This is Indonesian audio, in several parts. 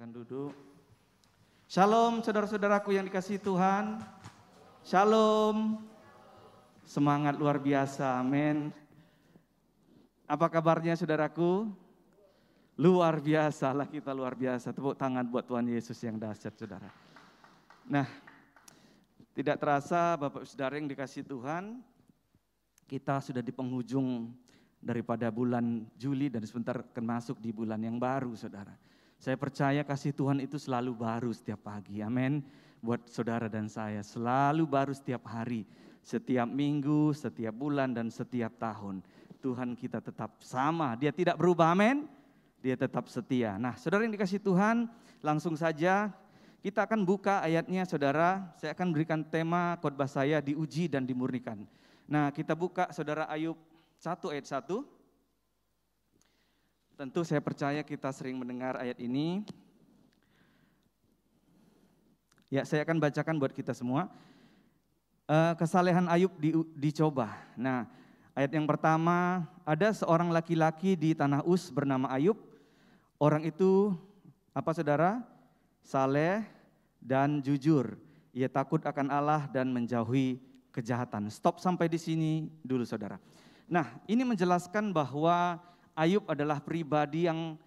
Silakan duduk. Shalom saudara-saudaraku yang dikasih Tuhan. Shalom. Semangat luar biasa, amin. Apa kabarnya saudaraku? Luar biasa lah kita luar biasa. Tepuk tangan buat Tuhan Yesus yang dahsyat saudara. Nah, tidak terasa Bapak Saudara yang dikasih Tuhan, kita sudah di penghujung daripada bulan Juli dan sebentar akan masuk di bulan yang baru saudara. Saya percaya kasih Tuhan itu selalu baru setiap pagi. Amin. Buat saudara dan saya selalu baru setiap hari, setiap minggu, setiap bulan dan setiap tahun. Tuhan kita tetap sama, dia tidak berubah. Amin. Dia tetap setia. Nah, saudara yang dikasih Tuhan, langsung saja kita akan buka ayatnya saudara. Saya akan berikan tema khotbah saya diuji dan dimurnikan. Nah, kita buka saudara Ayub 1 ayat 1. Tentu saya percaya kita sering mendengar ayat ini. Ya, saya akan bacakan buat kita semua. Uh, kesalehan Ayub di, dicoba. Nah, ayat yang pertama, ada seorang laki-laki di tanah Us bernama Ayub. Orang itu apa saudara? Saleh dan jujur. Ia takut akan Allah dan menjauhi kejahatan. Stop sampai di sini dulu saudara. Nah, ini menjelaskan bahwa Ayub adalah pribadi yang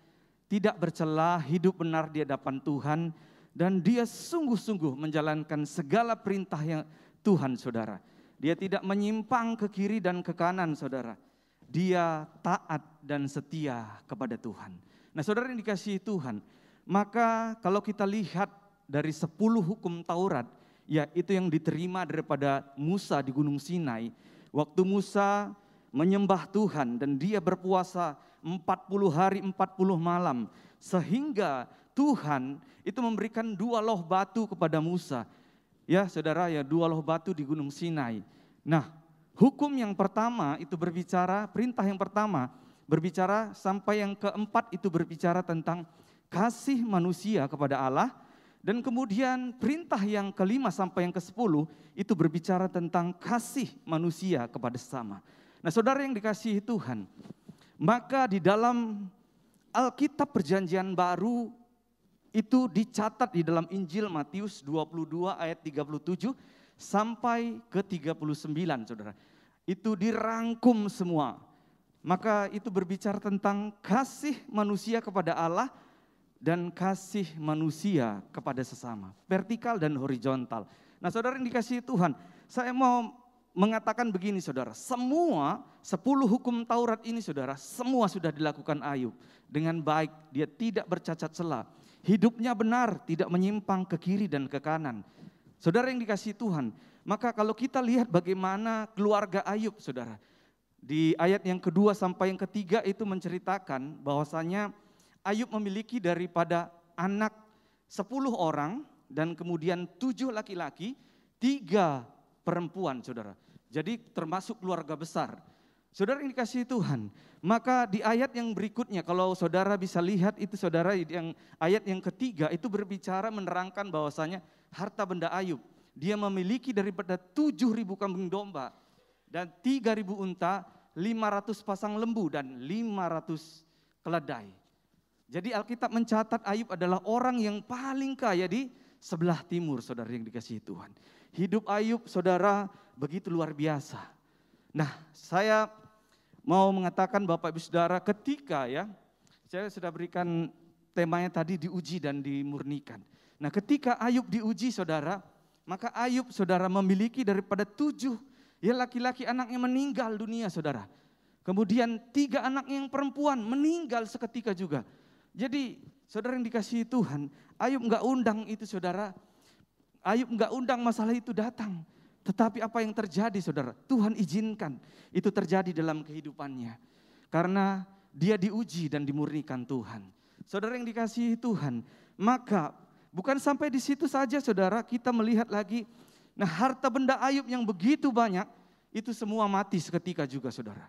tidak bercela, hidup benar di hadapan Tuhan, dan dia sungguh-sungguh menjalankan segala perintah yang Tuhan, saudara. Dia tidak menyimpang ke kiri dan ke kanan, saudara. Dia taat dan setia kepada Tuhan. Nah, saudara yang dikasihi Tuhan, maka kalau kita lihat dari sepuluh hukum Taurat, ya itu yang diterima daripada Musa di Gunung Sinai. Waktu Musa menyembah Tuhan dan dia berpuasa 40 hari 40 malam sehingga Tuhan itu memberikan dua loh batu kepada Musa. Ya, Saudara, ya dua loh batu di Gunung Sinai. Nah, hukum yang pertama itu berbicara perintah yang pertama berbicara sampai yang keempat itu berbicara tentang kasih manusia kepada Allah dan kemudian perintah yang kelima sampai yang ke sepuluh itu berbicara tentang kasih manusia kepada sesama. Nah saudara yang dikasihi Tuhan, maka di dalam Alkitab perjanjian baru itu dicatat di dalam Injil Matius 22 ayat 37 sampai ke 39 saudara. Itu dirangkum semua. Maka itu berbicara tentang kasih manusia kepada Allah dan kasih manusia kepada sesama. Vertikal dan horizontal. Nah saudara yang dikasihi Tuhan, saya mau mengatakan begini saudara, semua sepuluh hukum Taurat ini saudara, semua sudah dilakukan Ayub dengan baik, dia tidak bercacat celah. Hidupnya benar, tidak menyimpang ke kiri dan ke kanan. Saudara yang dikasih Tuhan, maka kalau kita lihat bagaimana keluarga Ayub saudara, di ayat yang kedua sampai yang ketiga itu menceritakan bahwasanya Ayub memiliki daripada anak sepuluh orang dan kemudian tujuh laki-laki, tiga perempuan saudara. Jadi termasuk keluarga besar. Saudara yang dikasih Tuhan, maka di ayat yang berikutnya kalau saudara bisa lihat itu saudara yang ayat yang ketiga itu berbicara menerangkan bahwasanya harta benda Ayub. Dia memiliki daripada tujuh ribu kambing domba dan tiga ribu unta, lima ratus pasang lembu dan lima ratus keledai. Jadi Alkitab mencatat Ayub adalah orang yang paling kaya di sebelah timur saudara yang dikasih Tuhan. Hidup Ayub saudara begitu luar biasa. Nah, saya mau mengatakan Bapak Ibu Saudara ketika ya, saya sudah berikan temanya tadi diuji dan dimurnikan. Nah, ketika Ayub diuji Saudara, maka Ayub Saudara memiliki daripada tujuh ya laki-laki anaknya meninggal dunia Saudara. Kemudian tiga anak yang perempuan meninggal seketika juga. Jadi saudara yang dikasihi Tuhan, Ayub nggak undang itu saudara. Ayub nggak undang masalah itu datang. Tetapi apa yang terjadi saudara? Tuhan izinkan itu terjadi dalam kehidupannya. Karena dia diuji dan dimurnikan Tuhan. Saudara yang dikasihi Tuhan, maka bukan sampai di situ saja saudara kita melihat lagi. Nah harta benda Ayub yang begitu banyak, itu semua mati seketika juga saudara.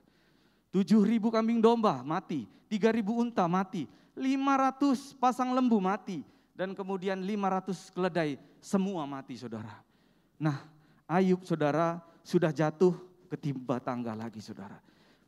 Tujuh ribu kambing domba mati, tiga ribu unta mati, lima ratus pasang lembu mati, dan kemudian lima ratus keledai semua mati saudara. Nah Ayub saudara sudah jatuh ketimpa tangga lagi saudara.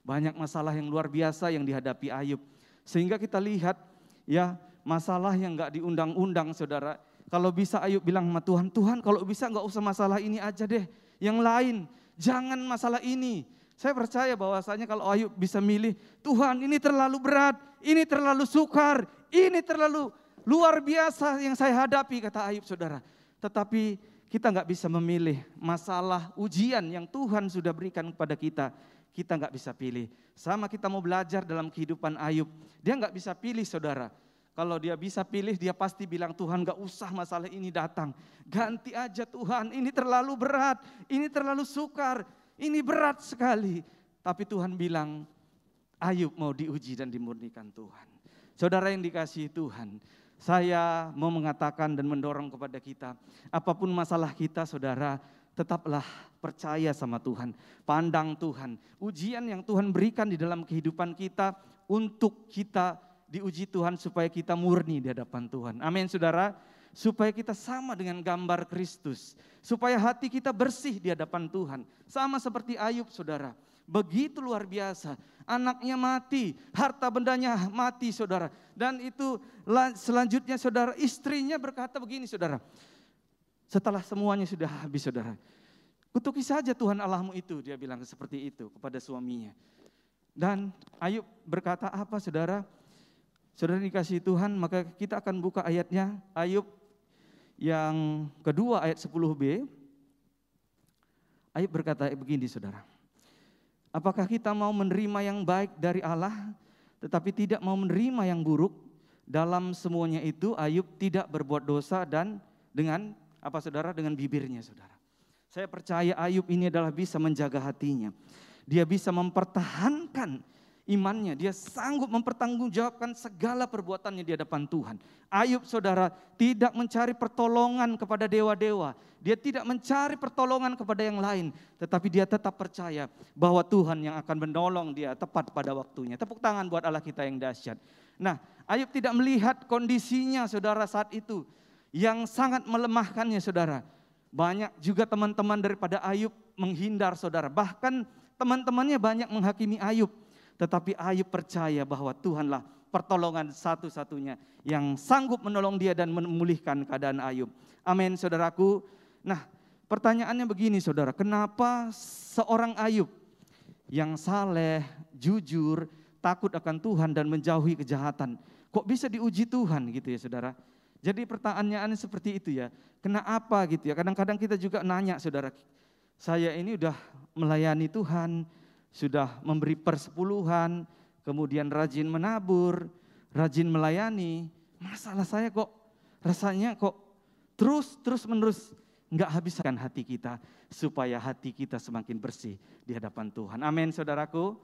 Banyak masalah yang luar biasa yang dihadapi Ayub. Sehingga kita lihat ya masalah yang nggak diundang-undang saudara. Kalau bisa Ayub bilang sama Tuhan, Tuhan kalau bisa nggak usah masalah ini aja deh. Yang lain, jangan masalah ini. Saya percaya bahwasanya kalau Ayub bisa milih, Tuhan ini terlalu berat, ini terlalu sukar, ini terlalu luar biasa yang saya hadapi, kata Ayub saudara. Tetapi kita nggak bisa memilih masalah ujian yang Tuhan sudah berikan kepada kita. Kita nggak bisa pilih. Sama kita mau belajar dalam kehidupan Ayub. Dia nggak bisa pilih saudara. Kalau dia bisa pilih, dia pasti bilang Tuhan gak usah masalah ini datang. Ganti aja Tuhan, ini terlalu berat, ini terlalu sukar, ini berat sekali. Tapi Tuhan bilang, Ayub mau diuji dan dimurnikan Tuhan. Saudara yang dikasihi Tuhan, saya mau mengatakan dan mendorong kepada kita, apa pun masalah kita saudara, tetaplah percaya sama Tuhan, pandang Tuhan. Ujian yang Tuhan berikan di dalam kehidupan kita untuk kita diuji Tuhan supaya kita murni di hadapan Tuhan. Amin saudara. Supaya kita sama dengan gambar Kristus. Supaya hati kita bersih di hadapan Tuhan. Sama seperti Ayub saudara. Begitu luar biasa. Anaknya mati, harta bendanya mati saudara. Dan itu selanjutnya saudara, istrinya berkata begini saudara. Setelah semuanya sudah habis saudara. Kutuki saja Tuhan Allahmu itu, dia bilang seperti itu kepada suaminya. Dan Ayub berkata apa saudara? Saudara dikasih Tuhan, maka kita akan buka ayatnya Ayub yang kedua ayat 10b. Ayub berkata begini saudara. Apakah kita mau menerima yang baik dari Allah tetapi tidak mau menerima yang buruk? Dalam semuanya itu Ayub tidak berbuat dosa dan dengan apa saudara? Dengan bibirnya saudara. Saya percaya Ayub ini adalah bisa menjaga hatinya. Dia bisa mempertahankan imannya. Dia sanggup mempertanggungjawabkan segala perbuatannya di hadapan Tuhan. Ayub saudara tidak mencari pertolongan kepada dewa-dewa. Dia tidak mencari pertolongan kepada yang lain. Tetapi dia tetap percaya bahwa Tuhan yang akan menolong dia tepat pada waktunya. Tepuk tangan buat Allah kita yang dahsyat. Nah Ayub tidak melihat kondisinya saudara saat itu. Yang sangat melemahkannya saudara. Banyak juga teman-teman daripada Ayub menghindar saudara. Bahkan teman-temannya banyak menghakimi Ayub tetapi Ayub percaya bahwa Tuhanlah pertolongan satu-satunya yang sanggup menolong dia dan memulihkan keadaan Ayub. Amin saudaraku. Nah pertanyaannya begini saudara, kenapa seorang Ayub yang saleh, jujur, takut akan Tuhan dan menjauhi kejahatan, kok bisa diuji Tuhan gitu ya saudara? Jadi pertanyaannya seperti itu ya, kenapa gitu ya? Kadang-kadang kita juga nanya saudara, saya ini udah melayani Tuhan, sudah memberi persepuluhan, kemudian rajin menabur, rajin melayani. Masalah saya kok rasanya kok terus terus menerus nggak habiskan hati kita supaya hati kita semakin bersih di hadapan Tuhan. Amin saudaraku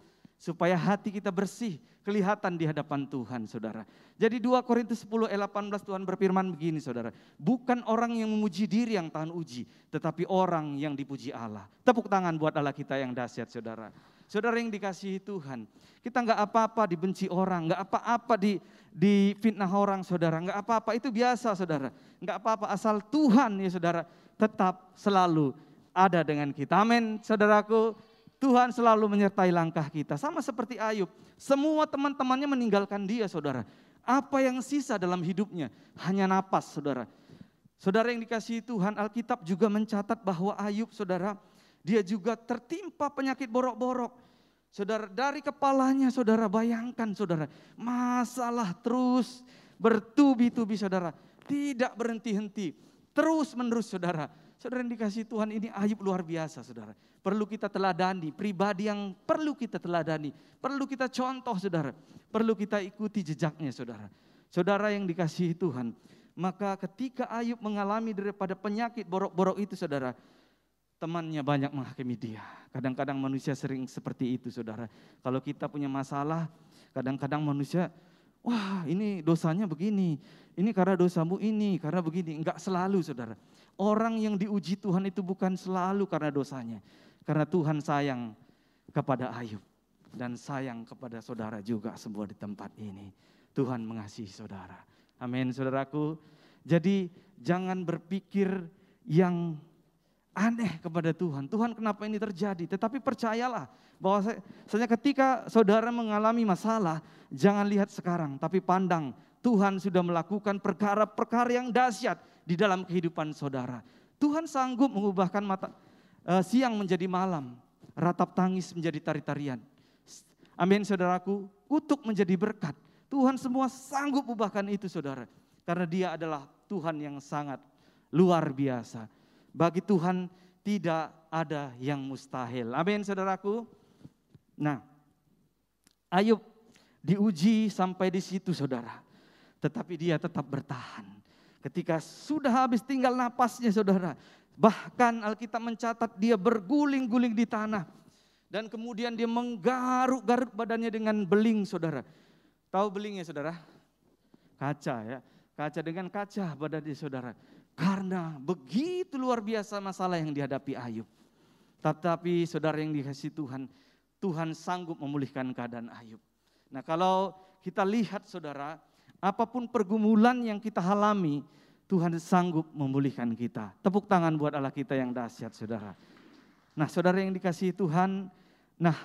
supaya hati kita bersih, kelihatan di hadapan Tuhan, saudara. Jadi 2 Korintus 10 ayat 18 Tuhan berfirman begini, saudara. Bukan orang yang memuji diri yang tahan uji, tetapi orang yang dipuji Allah. Tepuk tangan buat Allah kita yang dahsyat, saudara. Saudara yang dikasihi Tuhan, kita nggak apa-apa dibenci orang, nggak apa-apa di di fitnah orang, saudara. Nggak apa-apa, itu biasa, saudara. Nggak apa-apa, asal Tuhan ya saudara tetap selalu ada dengan kita. Amin, saudaraku. Tuhan selalu menyertai langkah kita. Sama seperti Ayub. Semua teman-temannya meninggalkan dia saudara. Apa yang sisa dalam hidupnya? Hanya napas saudara. Saudara yang dikasihi Tuhan, Alkitab juga mencatat bahwa Ayub saudara, dia juga tertimpa penyakit borok-borok. Saudara, dari kepalanya saudara bayangkan saudara, masalah terus bertubi-tubi saudara, tidak berhenti-henti, terus menerus saudara. Saudara yang dikasih Tuhan ini Ayub luar biasa saudara. Perlu kita teladani, pribadi yang perlu kita teladani. Perlu kita contoh saudara. Perlu kita ikuti jejaknya saudara. Saudara yang dikasihi Tuhan. Maka ketika Ayub mengalami daripada penyakit borok-borok itu saudara. Temannya banyak menghakimi dia. Kadang-kadang manusia sering seperti itu saudara. Kalau kita punya masalah, kadang-kadang manusia wah ini dosanya begini, ini karena dosamu ini, karena begini. Enggak selalu saudara. Orang yang diuji Tuhan itu bukan selalu karena dosanya. Karena Tuhan sayang kepada Ayub. Dan sayang kepada saudara juga semua di tempat ini. Tuhan mengasihi saudara. Amin saudaraku. Jadi jangan berpikir yang aneh kepada Tuhan. Tuhan kenapa ini terjadi? Tetapi percayalah bahwa saya ketika saudara mengalami masalah, jangan lihat sekarang, tapi pandang Tuhan sudah melakukan perkara-perkara yang dahsyat di dalam kehidupan saudara. Tuhan sanggup mengubahkan mata uh, siang menjadi malam, ratap tangis menjadi tari-tarian. Amin saudaraku, kutuk menjadi berkat. Tuhan semua sanggup ubahkan itu saudara. Karena dia adalah Tuhan yang sangat luar biasa. Bagi Tuhan tidak ada yang mustahil. Amin saudaraku. Nah, Ayub diuji sampai di situ saudara. Tetapi dia tetap bertahan. Ketika sudah habis tinggal napasnya saudara. Bahkan Alkitab mencatat dia berguling-guling di tanah. Dan kemudian dia menggaruk-garuk badannya dengan beling saudara. Tahu belingnya saudara? Kaca ya. Kaca dengan kaca badannya saudara. Karena begitu luar biasa masalah yang dihadapi Ayub. Tetapi saudara yang dikasih Tuhan, Tuhan sanggup memulihkan keadaan Ayub. Nah kalau kita lihat saudara, apa pun pergumulan yang kita alami, Tuhan sanggup memulihkan kita. Tepuk tangan buat Allah kita yang dahsyat saudara. Nah saudara yang dikasih Tuhan, nah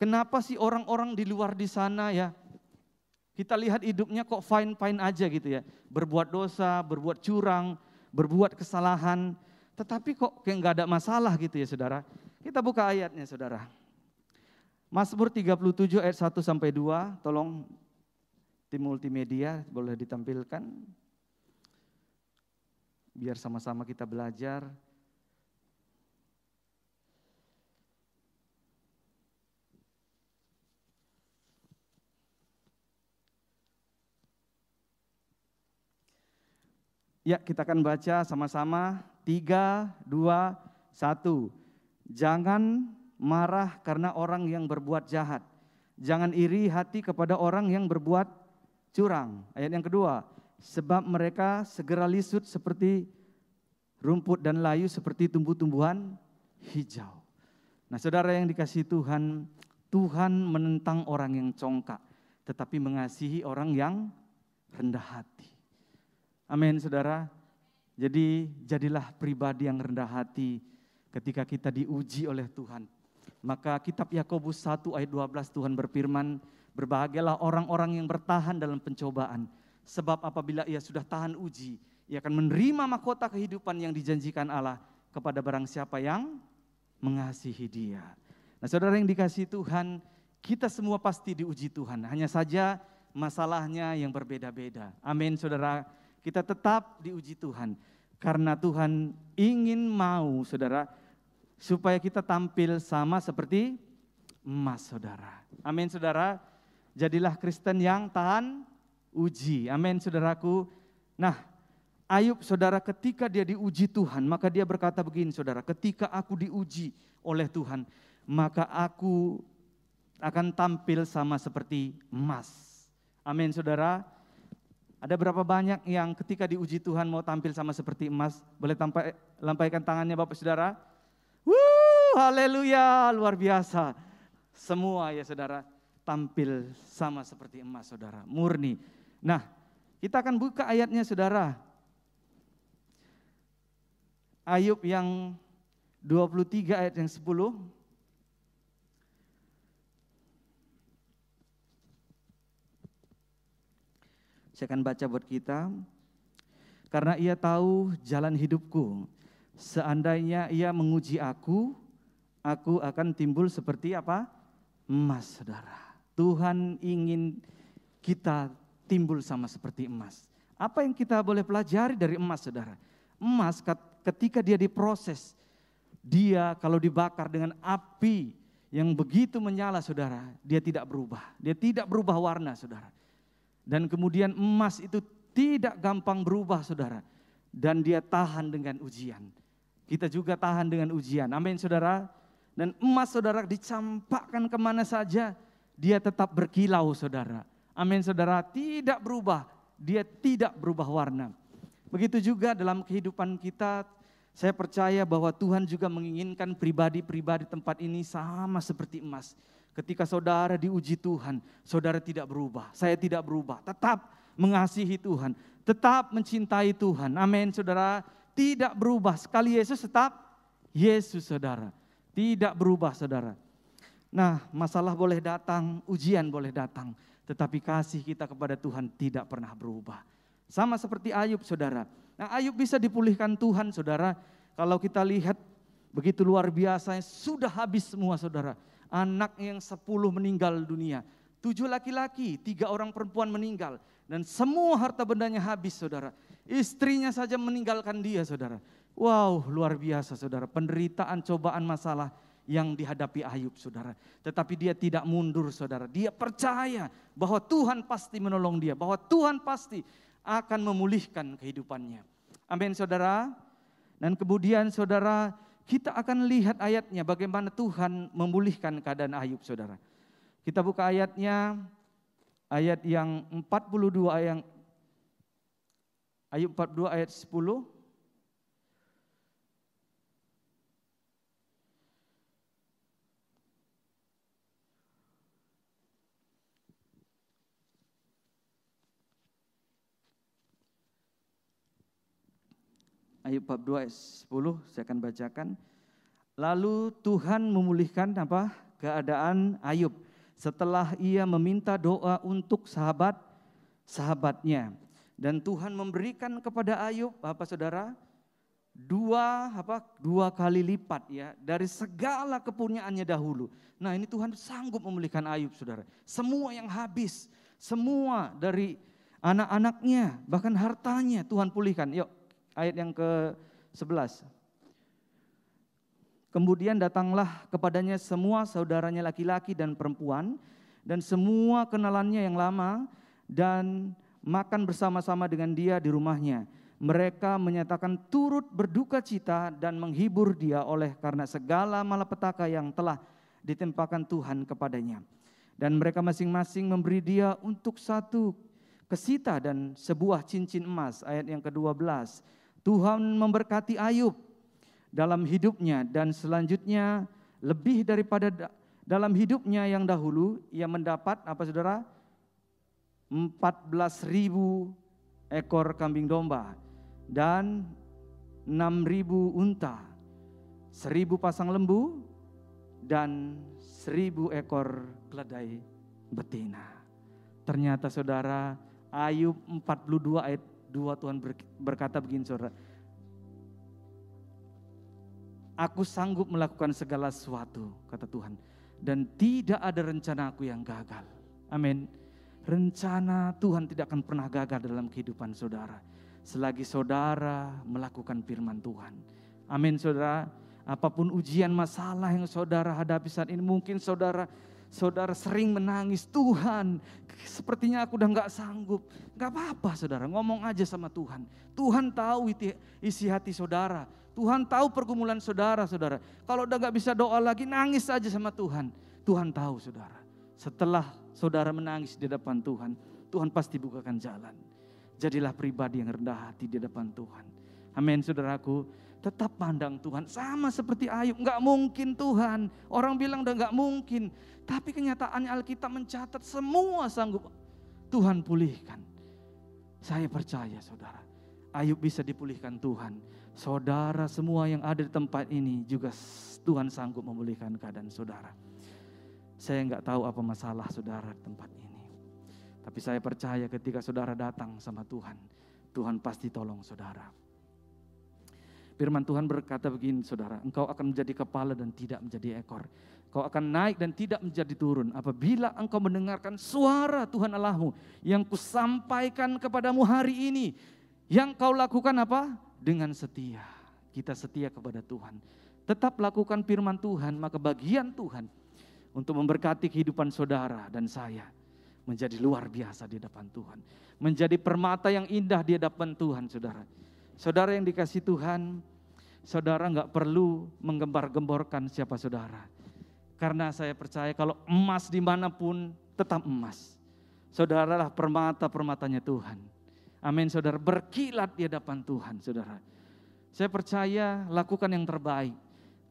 kenapa sih orang-orang di luar di sana ya, kita lihat hidupnya kok fine-fine aja gitu ya. Berbuat dosa, berbuat curang, berbuat kesalahan, tetapi kok kayak nggak ada masalah gitu ya saudara. Kita buka ayatnya saudara. Mazmur 37 ayat 1 sampai 2, tolong tim multimedia boleh ditampilkan. Biar sama-sama kita belajar. Ya, kita akan baca sama-sama. Tiga, dua, satu. Jangan marah karena orang yang berbuat jahat. Jangan iri hati kepada orang yang berbuat curang. Ayat yang kedua. Sebab mereka segera lisut seperti rumput dan layu seperti tumbuh-tumbuhan hijau. Nah saudara yang dikasih Tuhan, Tuhan menentang orang yang congkak. Tetapi mengasihi orang yang rendah hati. Amin saudara. Jadi jadilah pribadi yang rendah hati ketika kita diuji oleh Tuhan. Maka kitab Yakobus 1 ayat 12 Tuhan berfirman, berbahagialah orang-orang yang bertahan dalam pencobaan. Sebab apabila ia sudah tahan uji, ia akan menerima mahkota kehidupan yang dijanjikan Allah kepada barang siapa yang mengasihi dia. Nah saudara yang dikasih Tuhan, kita semua pasti diuji Tuhan. Hanya saja masalahnya yang berbeda-beda. Amin saudara kita tetap diuji Tuhan. Karena Tuhan ingin mau saudara, supaya kita tampil sama seperti emas saudara. Amin saudara. Jadilah Kristen yang tahan uji. Amin saudaraku. Nah Ayub saudara ketika dia diuji Tuhan, maka dia berkata begini saudara, ketika aku diuji oleh Tuhan, maka aku akan tampil sama seperti emas. Amin saudara. Ada berapa banyak yang ketika diuji Tuhan mau tampil sama seperti emas? Boleh tampai, lampaikan tangannya Bapak Saudara? Wuh, haleluya, luar biasa. Semua ya saudara tampil sama seperti emas saudara, murni. Nah, kita akan buka ayatnya saudara. Ayub yang 23 ayat yang 10. Saya akan baca buat kita. Karena ia tahu jalan hidupku. Seandainya ia menguji aku, aku akan timbul seperti apa? Emas, saudara. Tuhan ingin kita timbul sama seperti emas. Apa yang kita boleh pelajari dari emas, saudara? Emas ketika dia diproses, dia kalau dibakar dengan api yang begitu menyala, saudara, dia tidak berubah. Dia tidak berubah warna, saudara. Dan kemudian emas itu tidak gampang berubah saudara. Dan dia tahan dengan ujian. Kita juga tahan dengan ujian. Amin saudara. Dan emas saudara dicampakkan ke mana saja. Dia tetap berkilau saudara. Amin saudara. Tidak berubah. Dia tidak berubah warna. Begitu juga dalam kehidupan kita, saya percaya bahwa Tuhan juga menginginkan pribadi-pribadi tempat ini sama seperti emas. Ketika saudara diuji Tuhan, saudara tidak berubah. Saya tidak berubah, tetap mengasihi Tuhan, tetap mencintai Tuhan. Amin, saudara. Tidak berubah. Sekali Yesus tetap Yesus, saudara. Tidak berubah, saudara. Nah, masalah boleh datang, ujian boleh datang. tetapi kasih kita kepada Tuhan tidak pernah berubah. Sama seperti Ayub, saudara. Nah, Ayub bisa dipulihkan Tuhan, saudara. Kalau kita lihat begitu luar biasa, sudah habis semua, saudara. Anak yang sepuluh meninggal dunia, tujuh laki-laki, tiga orang perempuan meninggal, dan semua harta bendanya habis, saudara. Istrinya saja meninggalkan dia, saudara. Wow, luar biasa, saudara. Penderitaan, cobaan, masalah yang dihadapi Ayub, saudara. Tetapi dia tidak mundur, saudara. Dia percaya bahwa Tuhan pasti menolong dia, bahwa Tuhan pasti akan memulihkan kehidupannya. Amin, saudara. Dan kemudian, saudara, kita akan lihat ayatnya bagaimana Tuhan memulihkan keadaan Ayub, saudara. Kita buka ayatnya, ayat yang 42 ayat Ayub 42 ayat 10 Ayub bab 2 ayat 10 saya akan bacakan. Lalu Tuhan memulihkan apa? keadaan Ayub setelah ia meminta doa untuk sahabat sahabatnya dan Tuhan memberikan kepada Ayub apa Saudara? dua apa dua kali lipat ya dari segala kepunyaannya dahulu. Nah, ini Tuhan sanggup memulihkan Ayub Saudara. Semua yang habis, semua dari anak-anaknya, bahkan hartanya Tuhan pulihkan. Yuk ayat yang ke-11. Kemudian datanglah kepadanya semua saudaranya laki-laki dan perempuan dan semua kenalannya yang lama dan makan bersama-sama dengan dia di rumahnya. Mereka menyatakan turut berduka cita dan menghibur dia oleh karena segala malapetaka yang telah ditempakan Tuhan kepadanya. Dan mereka masing-masing memberi dia untuk satu kesita dan sebuah cincin emas. Ayat yang ke-12 Tuhan memberkati Ayub dalam hidupnya dan selanjutnya lebih daripada dalam hidupnya yang dahulu ia mendapat apa saudara 14 ribu ekor kambing domba dan 6 ribu unta, seribu pasang lembu dan seribu ekor keledai betina. Ternyata saudara Ayub 42 ayat dua Tuhan berkata begini saudara. Aku sanggup melakukan segala sesuatu, kata Tuhan. Dan tidak ada rencana aku yang gagal. Amin. Rencana Tuhan tidak akan pernah gagal dalam kehidupan saudara. Selagi saudara melakukan firman Tuhan. Amin saudara. Apa pun ujian masalah yang saudara hadapi saat ini. Mungkin saudara saudara sering menangis, Tuhan sepertinya aku udah gak sanggup. Gak apa-apa saudara, ngomong aja sama Tuhan. Tuhan tahu isi hati saudara. Tuhan tahu pergumulan saudara, saudara. Kalau udah gak bisa doa lagi, nangis aja sama Tuhan. Tuhan tahu saudara. Setelah saudara menangis di depan Tuhan, Tuhan pasti bukakan jalan. Jadilah pribadi yang rendah hati di depan Tuhan. Amin saudaraku tetap pandang Tuhan. Sama seperti Ayub, nggak mungkin Tuhan. Orang bilang udah nggak mungkin. Tapi kenyataannya Alkitab mencatat semua sanggup Tuhan pulihkan. Saya percaya saudara, Ayub bisa dipulihkan Tuhan. Saudara semua yang ada di tempat ini juga Tuhan sanggup memulihkan keadaan saudara. Saya nggak tahu apa masalah saudara di tempat ini. Tapi saya percaya ketika saudara datang sama Tuhan, Tuhan pasti tolong saudara. Firman Tuhan berkata begini saudara, engkau akan menjadi kepala dan tidak menjadi ekor. Kau akan naik dan tidak menjadi turun. Apabila engkau mendengarkan suara Tuhan Allahmu yang kusampaikan kepadamu hari ini. Yang kau lakukan apa? Dengan setia. Kita setia kepada Tuhan. Tetap lakukan firman Tuhan, maka bagian Tuhan untuk memberkati kehidupan saudara dan saya menjadi luar biasa di depan Tuhan. Menjadi permata yang indah di hadapan Tuhan, saudara. Saudara yang dikasih Tuhan, saudara nggak perlu menggembar-gemborkan siapa saudara. Karena saya percaya kalau emas di mana pun tetap emas. Saudara lah permata-permatanya Tuhan. Amin saudara, berkilat di hadapan Tuhan saudara. Saya percaya lakukan yang terbaik.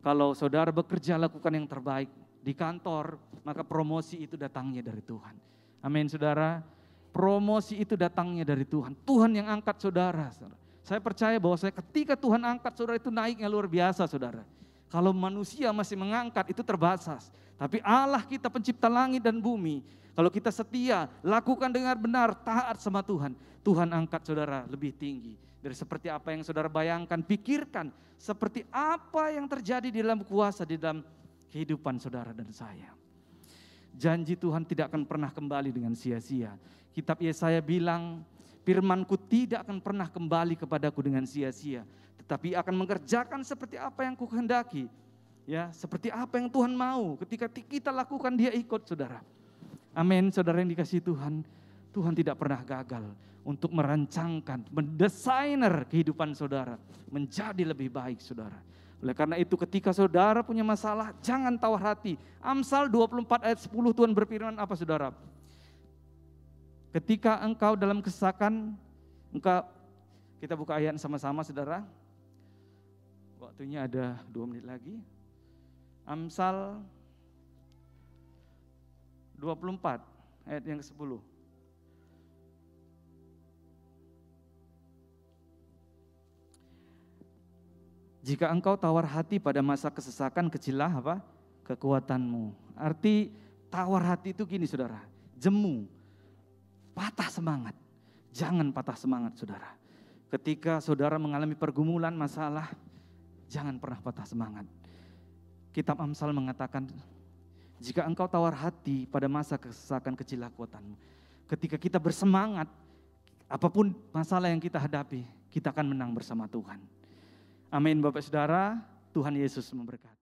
Kalau saudara bekerja lakukan yang terbaik. Di kantor, maka promosi itu datangnya dari Tuhan. Amin saudara. Promosi itu datangnya dari Tuhan. Tuhan yang angkat saudara. saudara. Saya percaya bahwa saya ketika Tuhan angkat saudara itu naiknya luar biasa saudara. Kalau manusia masih mengangkat itu terbatas. Tapi Allah kita pencipta langit dan bumi Kalau kita setia, lakukan dengan benar, taat sama Tuhan. Tuhan angkat saudara lebih tinggi. Dari seperti apa yang saudara bayangkan, pikirkan. Seperti apa yang terjadi di dalam kuasa, di dalam kehidupan saudara dan saya. Janji Tuhan tidak akan pernah kembali dengan sia-sia. Kitab Yesaya bilang, firmanku tidak akan pernah kembali kepadaku dengan sia-sia. Tetapi akan mengerjakan seperti apa yang kuhendaki. Ya, seperti apa yang Tuhan mau. Ketika kita lakukan dia ikut saudara. Amin, saudara yang dikasih Tuhan. Tuhan tidak pernah gagal untuk merancangkan, mendesainer kehidupan saudara menjadi lebih baik saudara. Oleh karena itu ketika saudara punya masalah, jangan tawar hati. Amsal 24 ayat 10 Tuhan berfirman apa saudara? Ketika engkau dalam kesakan, engkau, kita buka ayat sama-sama saudara. Waktunya ada dua menit lagi. Amsal 24 ayat yang ke-10. Jika engkau tawar hati pada masa kesesakan, kecilah apa? Kekuatanmu. Arti tawar hati itu gini saudara, jemu, patah semangat. Jangan patah semangat saudara. Ketika saudara mengalami pergumulan, masalah, jangan pernah patah semangat. Kitab Amsal mengatakan jika engkau tawar hati pada masa kesesakan kecil kekuatanmu. Ketika kita bersemangat, apa pun masalah yang kita hadapi, kita akan menang bersama Tuhan. Amin Bapak Saudara, Tuhan Yesus memberkati.